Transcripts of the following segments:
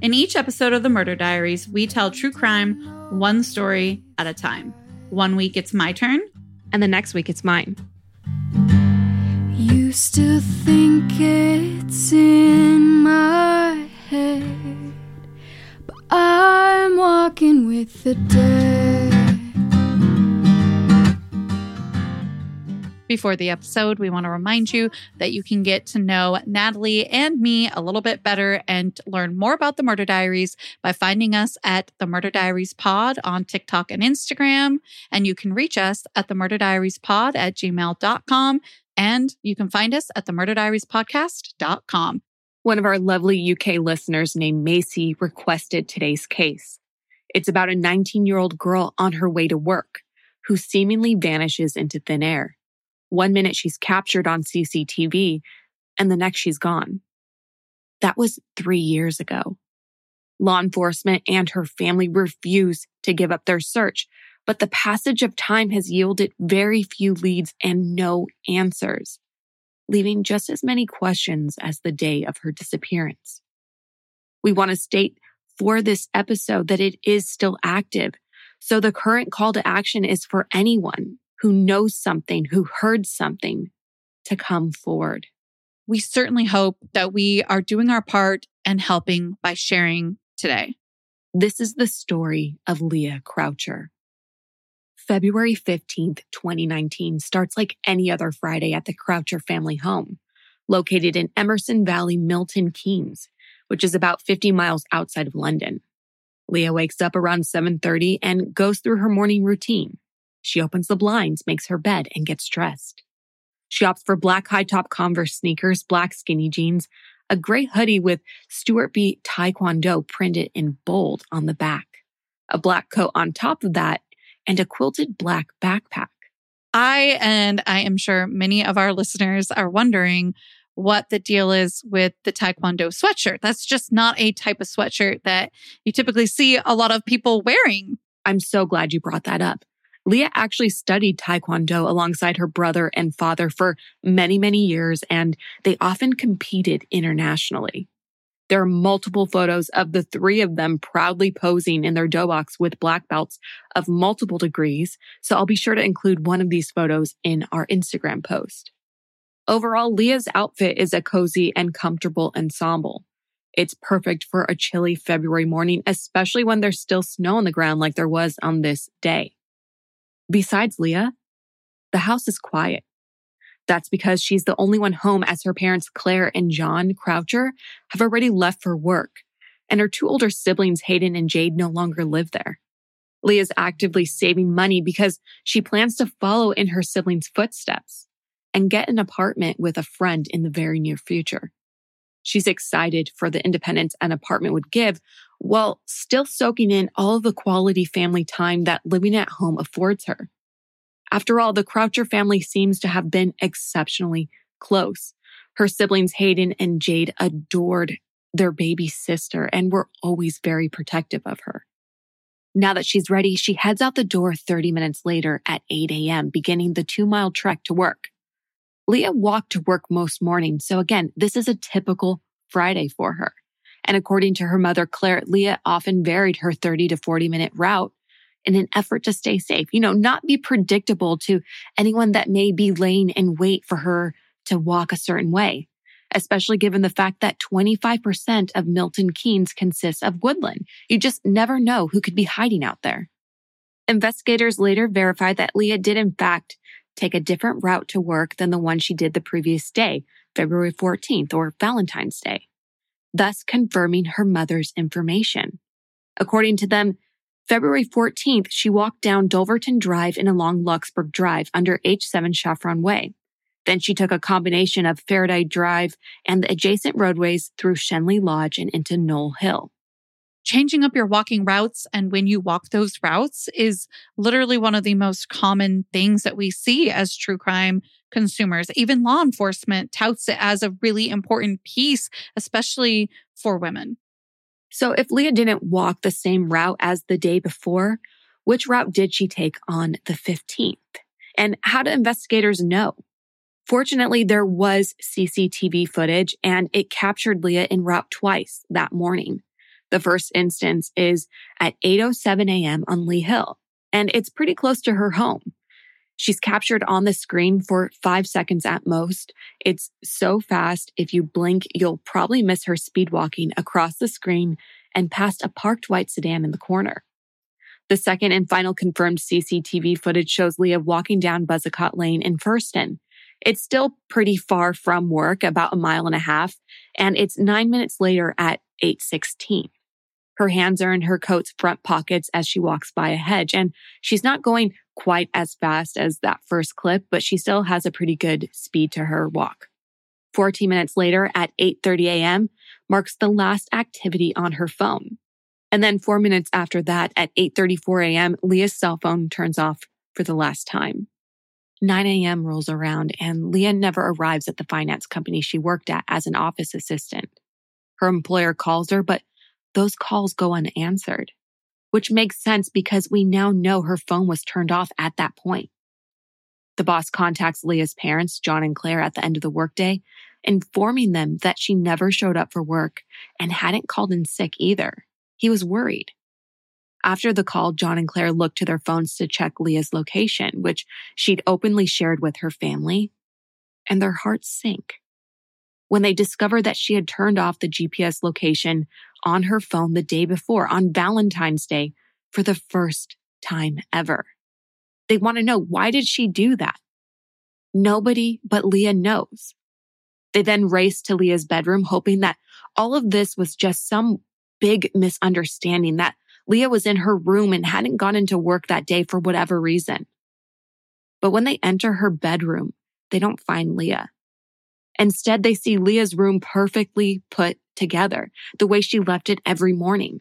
In each episode of the Murder Diaries, we tell true crime one story at a time. One week it's my turn, and the next week it's mine. You still think it's in my head, but I'm walking with the dead. Before the episode, we want to remind you that you can get to know Natalie and me a little bit better and learn more about the Murder Diaries by finding us at the Murder Diaries Pod on TikTok and Instagram. And you can reach us at the Murder Diaries Pod at gmail.com. And you can find us at the Murder Diaries Podcast.com. One of our lovely UK listeners named Macy requested today's case. It's about a 19 year old girl on her way to work who seemingly vanishes into thin air. One minute she's captured on CCTV and the next she's gone. That was three years ago. Law enforcement and her family refuse to give up their search, but the passage of time has yielded very few leads and no answers, leaving just as many questions as the day of her disappearance. We want to state for this episode that it is still active. So the current call to action is for anyone who knows something, who heard something to come forward. We certainly hope that we are doing our part and helping by sharing today. This is the story of Leah Croucher. February 15th, 2019 starts like any other Friday at the Croucher family home, located in Emerson Valley, Milton Keynes, which is about 50 miles outside of London. Leah wakes up around 7:30 and goes through her morning routine. She opens the blinds, makes her bed, and gets dressed. She opts for black high top Converse sneakers, black skinny jeans, a gray hoodie with Stuart B. Taekwondo printed in bold on the back, a black coat on top of that, and a quilted black backpack. I and I am sure many of our listeners are wondering what the deal is with the Taekwondo sweatshirt. That's just not a type of sweatshirt that you typically see a lot of people wearing. I'm so glad you brought that up. Leah actually studied Taekwondo alongside her brother and father for many, many years, and they often competed internationally. There are multiple photos of the three of them proudly posing in their dobaks with black belts of multiple degrees, so I'll be sure to include one of these photos in our Instagram post. Overall, Leah's outfit is a cozy and comfortable ensemble. It's perfect for a chilly February morning, especially when there's still snow on the ground like there was on this day. Besides Leah, the house is quiet. That's because she's the only one home as her parents, Claire and John Croucher, have already left for work, and her two older siblings, Hayden and Jade, no longer live there. Leah's actively saving money because she plans to follow in her siblings' footsteps and get an apartment with a friend in the very near future. She's excited for the independence an apartment would give while still soaking in all of the quality family time that living at home affords her. After all, the Croucher family seems to have been exceptionally close. Her siblings Hayden and Jade adored their baby sister and were always very protective of her. Now that she's ready, she heads out the door 30 minutes later at 8 a.m., beginning the two mile trek to work. Leah walked to work most mornings. So again, this is a typical Friday for her. And according to her mother, Claire, Leah often varied her 30 to 40 minute route in an effort to stay safe, you know, not be predictable to anyone that may be laying in wait for her to walk a certain way. especially given the fact that 25% of Milton Keynes consists of woodland. You just never know who could be hiding out there. Investigators later verified that Leah did in fact take a different route to work than the one she did the previous day, February 14th or Valentine's Day, thus confirming her mother's information. According to them, February 14th, she walked down Dulverton Drive and along Luxburg Drive under H7 Chaffron Way. Then she took a combination of Faraday Drive and the adjacent roadways through Shenley Lodge and into Knowlhill. Changing up your walking routes and when you walk those routes is literally one of the most common things that we see as true crime consumers. Even law enforcement touts it as a really important piece, especially for women. So if Leah didn't walk the same route as the day before, which route did she take on the 15th? And how do investigators know? Fortunately, there was CCTV footage and it captured Leah in route twice that morning. The first instance is at 8.07 a.m. on Lee Hill, and it's pretty close to her home. She's captured on the screen for five seconds at most. It's so fast. If you blink, you'll probably miss her speed walking across the screen and past a parked white sedan in the corner. The second and final confirmed CCTV footage shows Leah walking down Buzzacott Lane in Furzton. It's still pretty far from work, about a mile and a half, and it's nine minutes later at 816. Her hands are in her coat's front pockets as she walks by a hedge, and she's not going quite as fast as that first clip, but she still has a pretty good speed to her walk. 14 minutes later at 8:30 a.m. marks the last activity on her phone. And then 4 minutes after that at 8:34 a.m., Leah's cell phone turns off for the last time. 9 a.m. rolls around and Leah never arrives at the finance company she worked at as an office assistant. Her employer calls her, but those calls go unanswered, which makes sense because we now know her phone was turned off at that point. The boss contacts Leah's parents, John and Claire, at the end of the workday, informing them that she never showed up for work and hadn't called in sick either. He was worried. After the call, John and Claire looked to their phones to check Leah's location, which she'd openly shared with her family, and their hearts sank when they discovered that she had turned off the GPS location on her phone the day before on Valentine's Day for the first time ever. They want to know why did she do that? Nobody but Leah knows. They then race to Leah's bedroom, hoping that all of this was just some big misunderstanding that Leah was in her room and hadn't gone into work that day for whatever reason. But when they enter her bedroom, they don't find Leah. Instead, they see Leah's room perfectly put together, the way she left it every morning.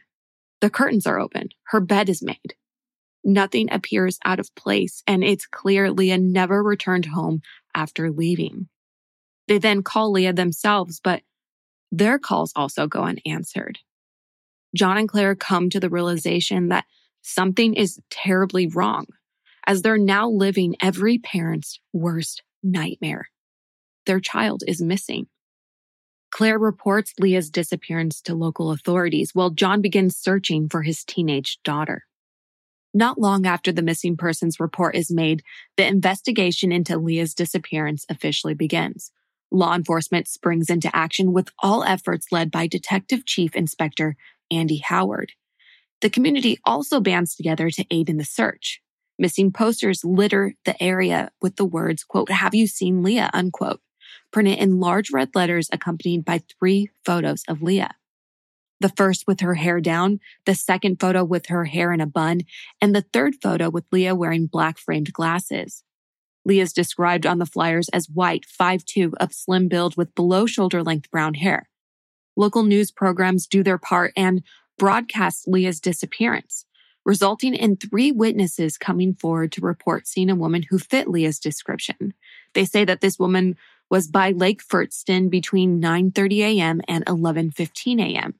The curtains are open. Her bed is made. Nothing appears out of place, and it's clear Leah never returned home after leaving. They then call Leah themselves, but their calls also go unanswered. John and Claire come to the realization that something is terribly wrong, as they're now living every parent's worst nightmare their child is missing. Claire reports Leah's disappearance to local authorities while John begins searching for his teenage daughter. Not long after the missing persons report is made, the investigation into Leah's disappearance officially begins. Law enforcement springs into action with all efforts led by Detective Chief Inspector Andy Howard. The community also bands together to aid in the search. Missing posters litter the area with the words, quote, have you seen Leah, unquote printed in large red letters accompanied by three photos of Leah. The first with her hair down, the second photo with her hair in a bun, and the third photo with Leah wearing black framed glasses. Leah is described on the flyers as white, 5'2 of slim build with below shoulder length brown hair. Local news programs do their part and broadcast Leah's disappearance, resulting in three witnesses coming forward to report seeing a woman who fit Leah's description. They say that this woman was by Lake Furzton between 9:30 a.m. and 11:15 a.m.,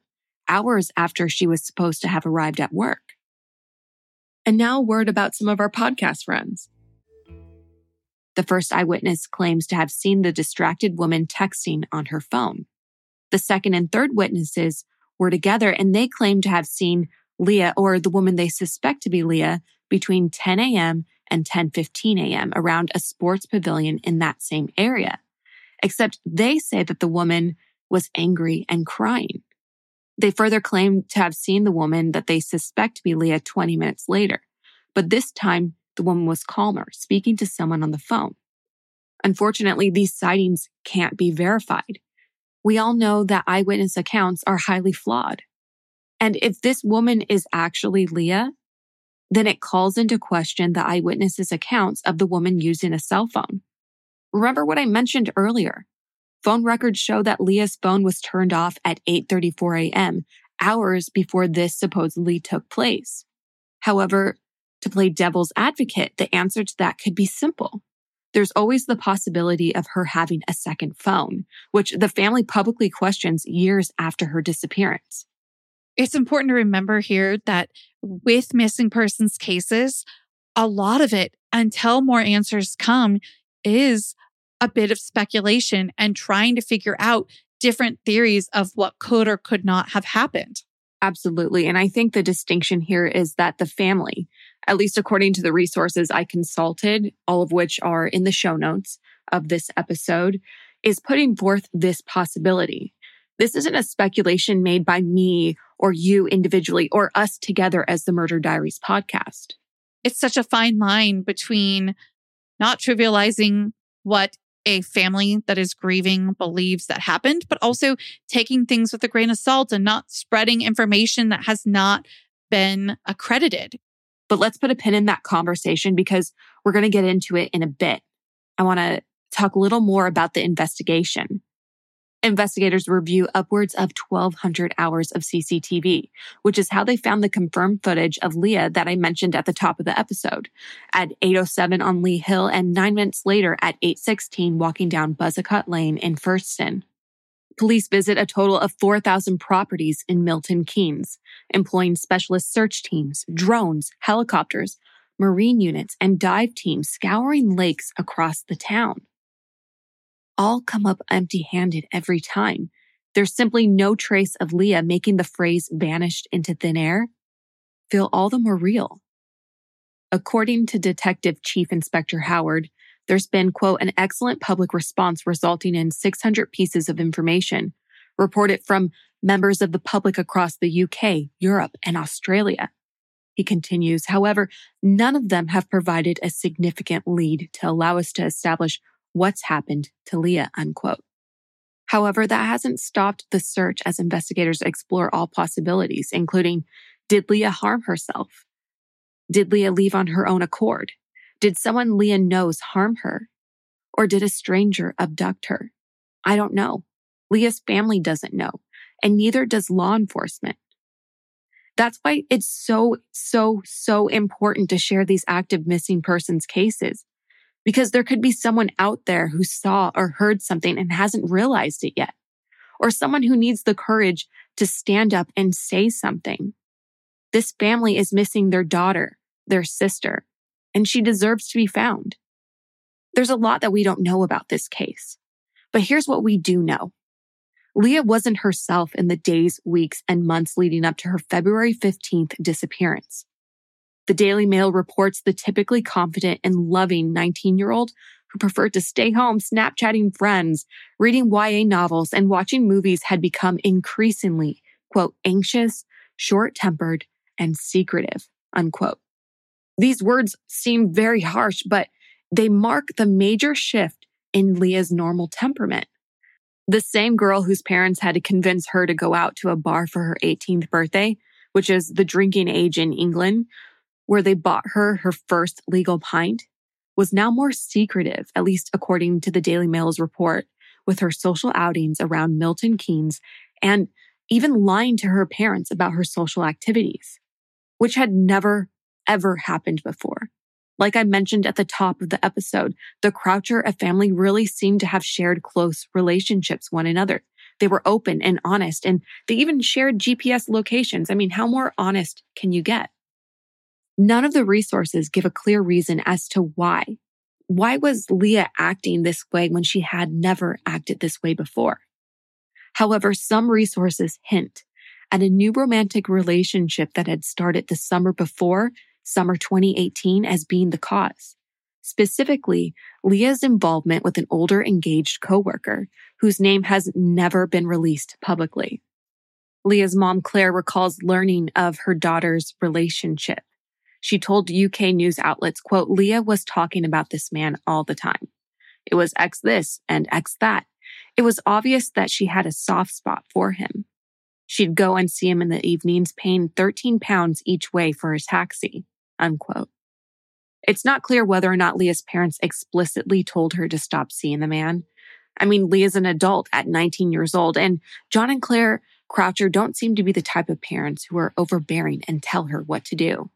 hours after she was supposed to have arrived at work. And now, word about some of our podcast friends. The first eyewitness claims to have seen the distracted woman texting on her phone. The second and third witnesses were together and they claim to have seen Leah or the woman they suspect to be Leah between 10 a.m. and 10:15 a.m. around a sports pavilion in that same area. Except they say that the woman was angry and crying. They further claim to have seen the woman that they suspect to be Leah 20 minutes later, but this time the woman was calmer, speaking to someone on the phone. Unfortunately, these sightings can't be verified. We all know that eyewitness accounts are highly flawed. And if this woman is actually Leah, then it calls into question the eyewitnesses' accounts of the woman using a cell phone. Remember what I mentioned earlier. Phone records show that Leah's phone was turned off at 8:34 a.m., hours before this supposedly took place. However, to play devil's advocate, the answer to that could be simple. There's always the possibility of her having a second phone, which the family publicly questions years after her disappearance. It's important to remember here that with missing persons cases, a lot of it, until more answers come, is a bit of speculation and trying to figure out different theories of what could or could not have happened. Absolutely. And I think the distinction here is that the family, at least according to the resources I consulted, all of which are in the show notes of this episode, is putting forth this possibility. This isn't a speculation made by me or you individually or us together as the Murder Diaries podcast. It's such a fine line between not trivializing what a family that is grieving believes that happened, but also taking things with a grain of salt and not spreading information that has not been accredited. But let's put a pin in that conversation because we're going to get into it in a bit. I want to talk a little more about the investigation. Investigators review upwards of 1200 hours of CCTV, which is how they found the confirmed footage of Leah that I mentioned at the top of the episode at 807 on Lee Hill and nine minutes later at 816 walking down Buzzacott Lane in Furzton. Police visit a total of 4,000 properties in Milton Keynes, employing specialist search teams, drones, helicopters, marine units, and dive teams scouring lakes across the town all come up empty handed every time. There's simply no trace of Leah making the phrase vanished into thin air feel all the more real. According to Detective Chief Inspector Howard, there's been, quote, an excellent public response resulting in 600 pieces of information reported from members of the public across the UK, Europe, and Australia. He continues, however, none of them have provided a significant lead to allow us to establish what's happened to Leah, unquote. However, that hasn't stopped the search as investigators explore all possibilities, including did Leah harm herself? Did Leah leave on her own accord? Did someone Leah knows harm her? Or did a stranger abduct her? I don't know. Leah's family doesn't know, and neither does law enforcement. That's why it's so, so, so important to share these active missing persons cases because there could be someone out there who saw or heard something and hasn't realized it yet, or someone who needs the courage to stand up and say something. This family is missing their daughter, their sister, and she deserves to be found. There's a lot that we don't know about this case, but here's what we do know. Leah wasn't herself in the days, weeks, and months leading up to her February 15th disappearance. The Daily Mail reports the typically confident and loving 19 year old who preferred to stay home Snapchatting friends, reading YA novels, and watching movies had become increasingly, quote, anxious, short tempered, and secretive, unquote. These words seem very harsh, but they mark the major shift in Leah's normal temperament. The same girl whose parents had to convince her to go out to a bar for her 18th birthday, which is the drinking age in England, where they bought her her first legal pint, was now more secretive, at least according to the Daily Mail's report, with her social outings around Milton Keynes and even lying to her parents about her social activities, which had never, ever happened before. Like I mentioned at the top of the episode, the Croucher family really seemed to have shared close relationships one another. They were open and honest, and they even shared GPS locations. I mean, how more honest can you get? None of the resources give a clear reason as to why. Why was Leah acting this way when she had never acted this way before? However, some resources hint at a new romantic relationship that had started the summer before, summer 2018, as being the cause. specifically Leah's involvement with an older engaged coworker whose name has never been released publicly. Leah's mom, Claire, recalls learning of her daughter's relationship. She told UK news outlets, quote, Leah was talking about this man all the time. It was X this and X that. It was obvious that she had a soft spot for him. She'd go and see him in the evenings, paying 13 pounds each way for his taxi, unquote. It's not clear whether or not Leah's parents explicitly told her to stop seeing the man. I mean, Leah's an adult at 19 years old, and John and Claire Croucher don't seem to be the type of parents who are overbearing and tell her what to do.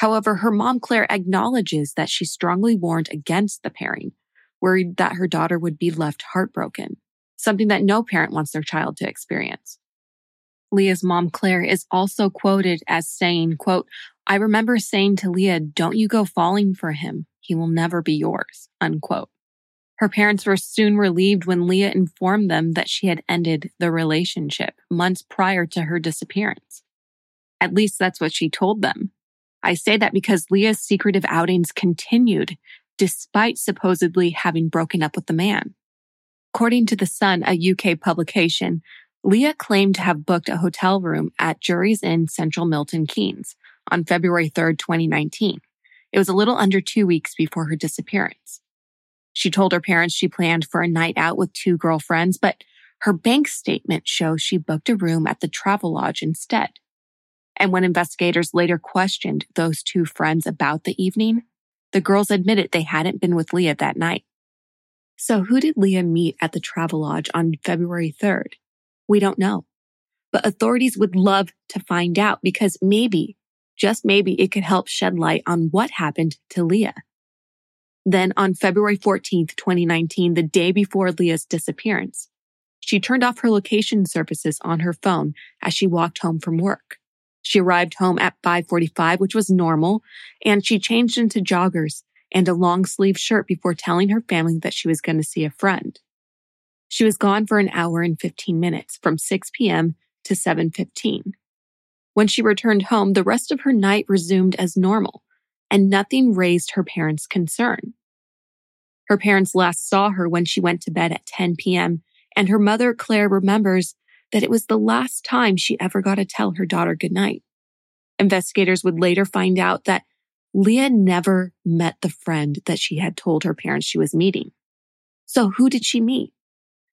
However, her mom, Claire, acknowledges that she strongly warned against the pairing, worried that her daughter would be left heartbroken, something that no parent wants their child to experience. Leah's mom, Claire, is also quoted as saying, quote, I remember saying to Leah, don't you go falling for him. He will never be yours, unquote. Her parents were soon relieved when Leah informed them that she had ended the relationship months prior to her disappearance. At least that's what she told them. I say that because Leah's secretive outings continued despite supposedly having broken up with the man. According to The Sun, a UK publication, Leah claimed to have booked a hotel room at Jury's Inn Central Milton Keynes on February 3, 2019. It was a little under two weeks before her disappearance. She told her parents she planned for a night out with two girlfriends, but her bank statement shows she booked a room at the Travelodge instead. And when investigators later questioned those two friends about the evening, the girls admitted they hadn't been with Leah that night. So who did Leah meet at the Travelodge on February 3rd? We don't know. But authorities would love to find out because maybe, just maybe it could help shed light on what happened to Leah. Then on February 14th, 2019, the day before Leah's disappearance, she turned off her location services on her phone as she walked home from work. She arrived home at 545, which was normal, and she changed into joggers and a long sleeve shirt before telling her family that she was going to see a friend. She was gone for an hour and 15 minutes from 6 p.m. to 7.15. When she returned home, the rest of her night resumed as normal and nothing raised her parents' concern. Her parents last saw her when she went to bed at 10 p.m. and her mother, Claire, remembers that it was the last time she ever got to tell her daughter goodnight. Investigators would later find out that Leah never met the friend that she had told her parents she was meeting. So who did she meet?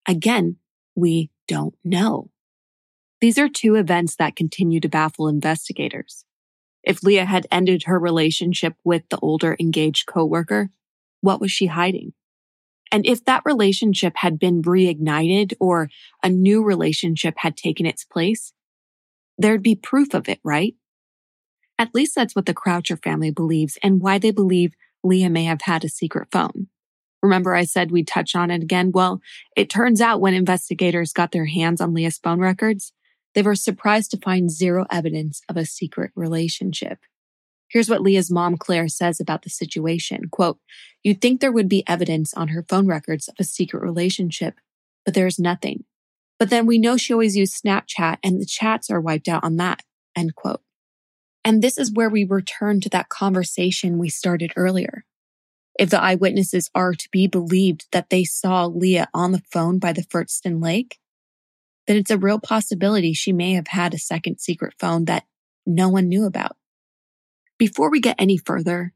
Again, we don't know. These are two events that continue to baffle investigators. If Leah had ended her relationship with the older engaged coworker, what was she hiding? And if that relationship had been reignited or a new relationship had taken its place, there'd be proof of it, right? At least that's what the Croucher family believes and why they believe Leah may have had a secret phone. Remember I said we'd touch on it again? Well, it turns out when investigators got their hands on Leah's phone records, they were surprised to find zero evidence of a secret relationship. Here's what Leah's mom, Claire, says about the situation. Quote, you'd think there would be evidence on her phone records of a secret relationship, but there's nothing. But then we know she always used Snapchat and the chats are wiped out on that. End quote. And this is where we return to that conversation we started earlier. If the eyewitnesses are to be believed that they saw Leah on the phone by the Furzton Lake, then it's a real possibility she may have had a second secret phone that no one knew about. Before we get any further,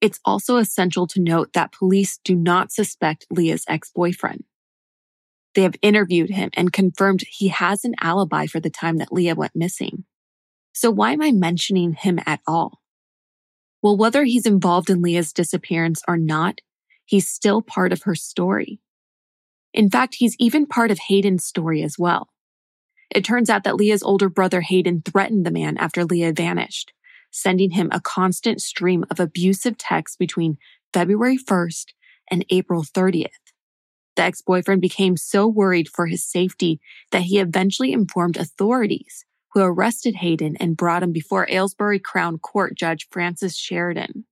it's also essential to note that police do not suspect Leah's ex-boyfriend. They have interviewed him and confirmed he has an alibi for the time that Leah went missing. So why am I mentioning him at all? Well, whether he's involved in Leah's disappearance or not, he's still part of her story. In fact, he's even part of Hayden's story as well. It turns out that Leah's older brother Hayden threatened the man after Leah vanished, sending him a constant stream of abusive texts between February 1st and April 30th. The ex-boyfriend became so worried for his safety that he eventually informed authorities who arrested Hayden and brought him before Aylesbury Crown Court Judge Francis Sheridan.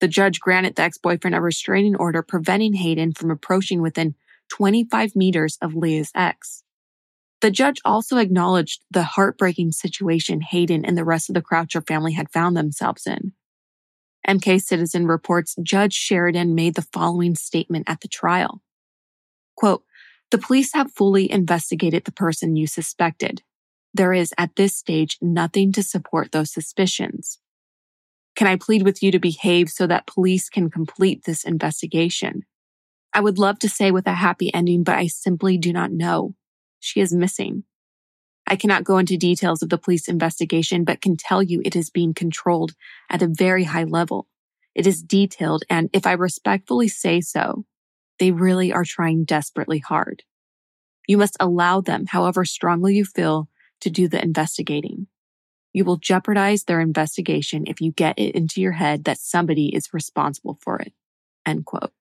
The judge granted the ex-boyfriend a restraining order preventing Hayden from approaching within 25 meters of Leah's ex. The judge also acknowledged the heartbreaking situation Hayden and the rest of the Croucher family had found themselves in. MK Citizen reports Judge Sheridan made the following statement at the trial. Quote, the police have fully investigated the person you suspected. There is at this stage nothing to support those suspicions. Can I plead with you to behave so that police can complete this investigation? I would love to say with a happy ending, but I simply do not know. She is missing. I cannot go into details of the police investigation, but can tell you it is being controlled at a very high level. It is detailed, and if I respectfully say so, they really are trying desperately hard. You must allow them, however strongly you feel, to do the investigating. You will jeopardize their investigation if you get it into your head that somebody is responsible for it. End quote.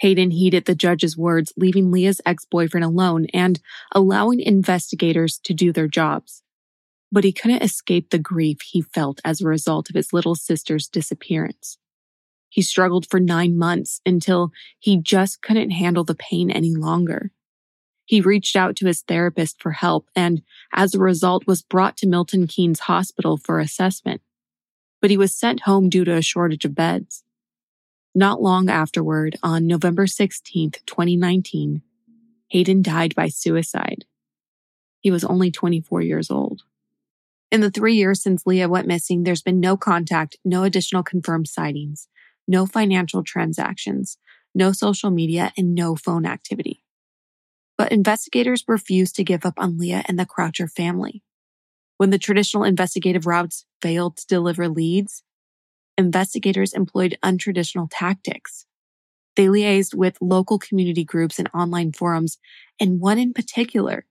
Hayden heeded the judge's words, leaving Leah's ex-boyfriend alone and allowing investigators to do their jobs. But he couldn't escape the grief he felt as a result of his little sister's disappearance. He struggled for nine months until he just couldn't handle the pain any longer. He reached out to his therapist for help and, as a result, was brought to Milton Keynes Hospital for assessment. But he was sent home due to a shortage of beds. Not long afterward, on November 16, 2019, Hayden died by suicide. He was only 24 years old. In the three years since Leah went missing, there's been no contact, no additional confirmed sightings, no financial transactions, no social media, and no phone activity. But investigators refused to give up on Leah and the Croucher family. When the traditional investigative routes failed to deliver leads, investigators employed untraditional tactics. They liaised with local community groups and online forums, and one in particular.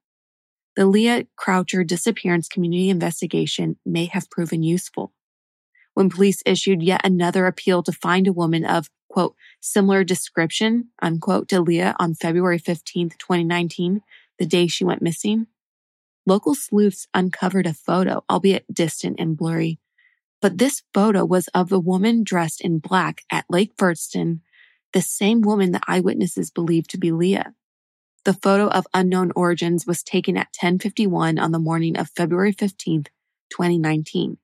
The Leah Croucher disappearance community investigation may have proven useful. When police issued yet another appeal to find a woman of quote, similar description, unquote, to Leah on February 15th, 2019, the day she went missing, local sleuths uncovered a photo, albeit distant and blurry. But this photo was of the woman dressed in black at Lake Furzton, the same woman that eyewitnesses believed to be Leah. The photo of unknown origins was taken at 1051 on the morning of February 15th, 2019.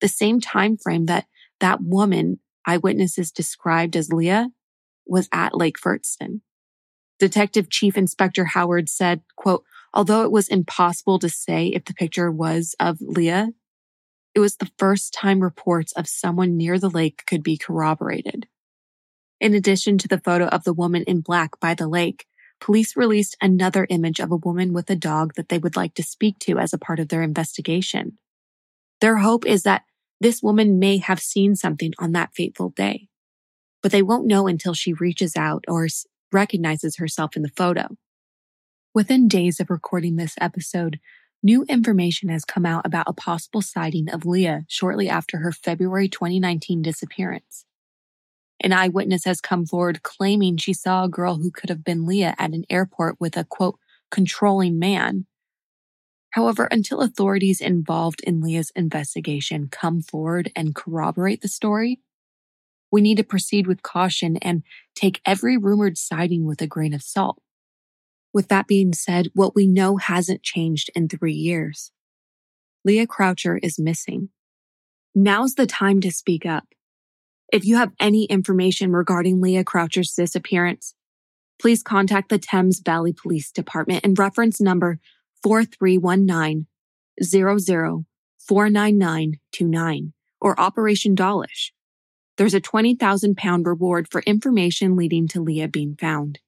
The same time frame that that woman eyewitnesses described as Leah was at Lake Furzton. Detective Chief Inspector Howard said, quote, although it was impossible to say if the picture was of Leah, it was the first time reports of someone near the lake could be corroborated. In addition to the photo of the woman in black by the lake, police released another image of a woman with a dog that they would like to speak to as a part of their investigation. Their hope is that this woman may have seen something on that fateful day, but they won't know until she reaches out or recognizes herself in the photo. Within days of recording this episode, new information has come out about a possible sighting of Leah shortly after her February 2019 disappearance. An eyewitness has come forward claiming she saw a girl who could have been Leah at an airport with a quote, controlling man However, until authorities involved in Leah's investigation come forward and corroborate the story, we need to proceed with caution and take every rumored sighting with a grain of salt. With that being said, what we know hasn't changed in three years. Leah Croucher is missing. Now's the time to speak up. If you have any information regarding Leah Croucher's disappearance, please contact the Thames Valley Police Department and reference number 4319 49929 or Operation Dawlish. There's a 20,000 pound reward for information leading to Leah being found.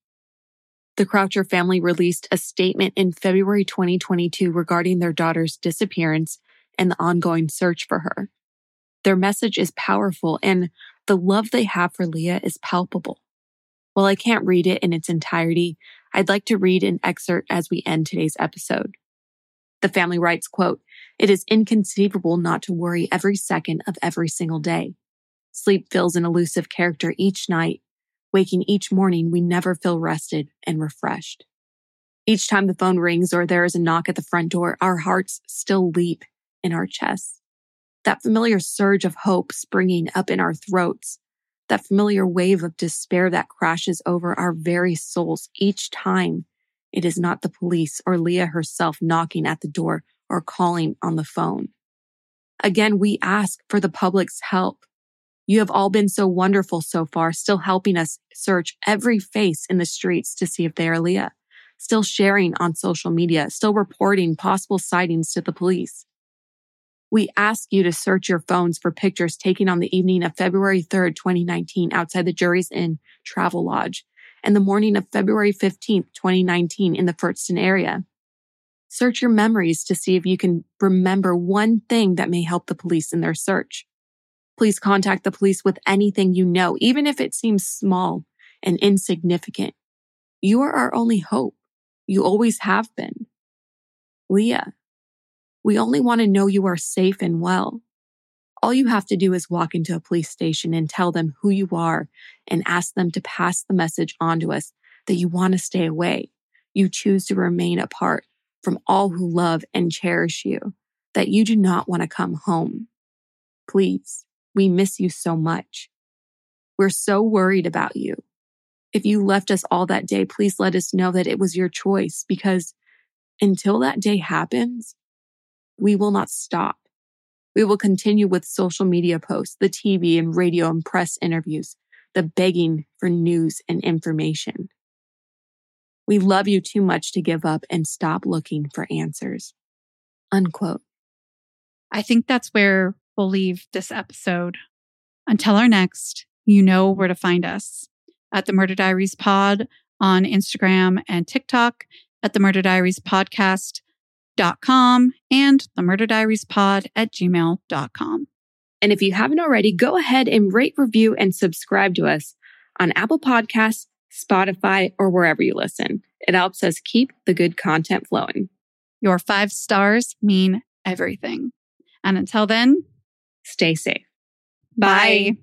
The Croucher family released a statement in February 2022 regarding their daughter's disappearance and the ongoing search for her. Their message is powerful and the love they have for Leah is palpable. While I can't read it in its entirety, I'd like to read an excerpt as we end today's episode. The family writes, quote, It is inconceivable not to worry every second of every single day. Sleep fills an elusive character each night. Waking each morning, we never feel rested and refreshed. Each time the phone rings or there is a knock at the front door, our hearts still leap in our chests. That familiar surge of hope springing up in our throats that familiar wave of despair that crashes over our very souls each time it is not the police or Leah herself knocking at the door or calling on the phone. Again, we ask for the public's help. You have all been so wonderful so far, still helping us search every face in the streets to see if they are Leah, still sharing on social media, still reporting possible sightings to the police. We ask you to search your phones for pictures taken on the evening of February 3rd, 2019, outside the Jury's Inn Travelodge, and the morning of February 15th, 2019, in the Furzton area. Search your memories to see if you can remember one thing that may help the police in their search. Please contact the police with anything you know, even if it seems small and insignificant. You are our only hope. You always have been. Leah, we only want to know you are safe and well. All you have to do is walk into a police station and tell them who you are and ask them to pass the message on to us that you want to stay away. You choose to remain apart from all who love and cherish you, that you do not want to come home. Please, we miss you so much. We're so worried about you. If you left us all that day, please let us know that it was your choice because until that day happens, we will not stop. We will continue with social media posts, the TV and radio and press interviews, the begging for news and information. We love you too much to give up and stop looking for answers. Unquote. I think that's where we'll leave this episode. Until our next, you know where to find us at the Murder Diaries Pod on Instagram and TikTok, at the Murder Diaries Podcast com and the murder diaries pod at gmail.com. And if you haven't already, go ahead and rate, review, and subscribe to us on Apple Podcasts, Spotify, or wherever you listen. It helps us keep the good content flowing. Your five stars mean everything. And until then, stay safe. Bye. Bye.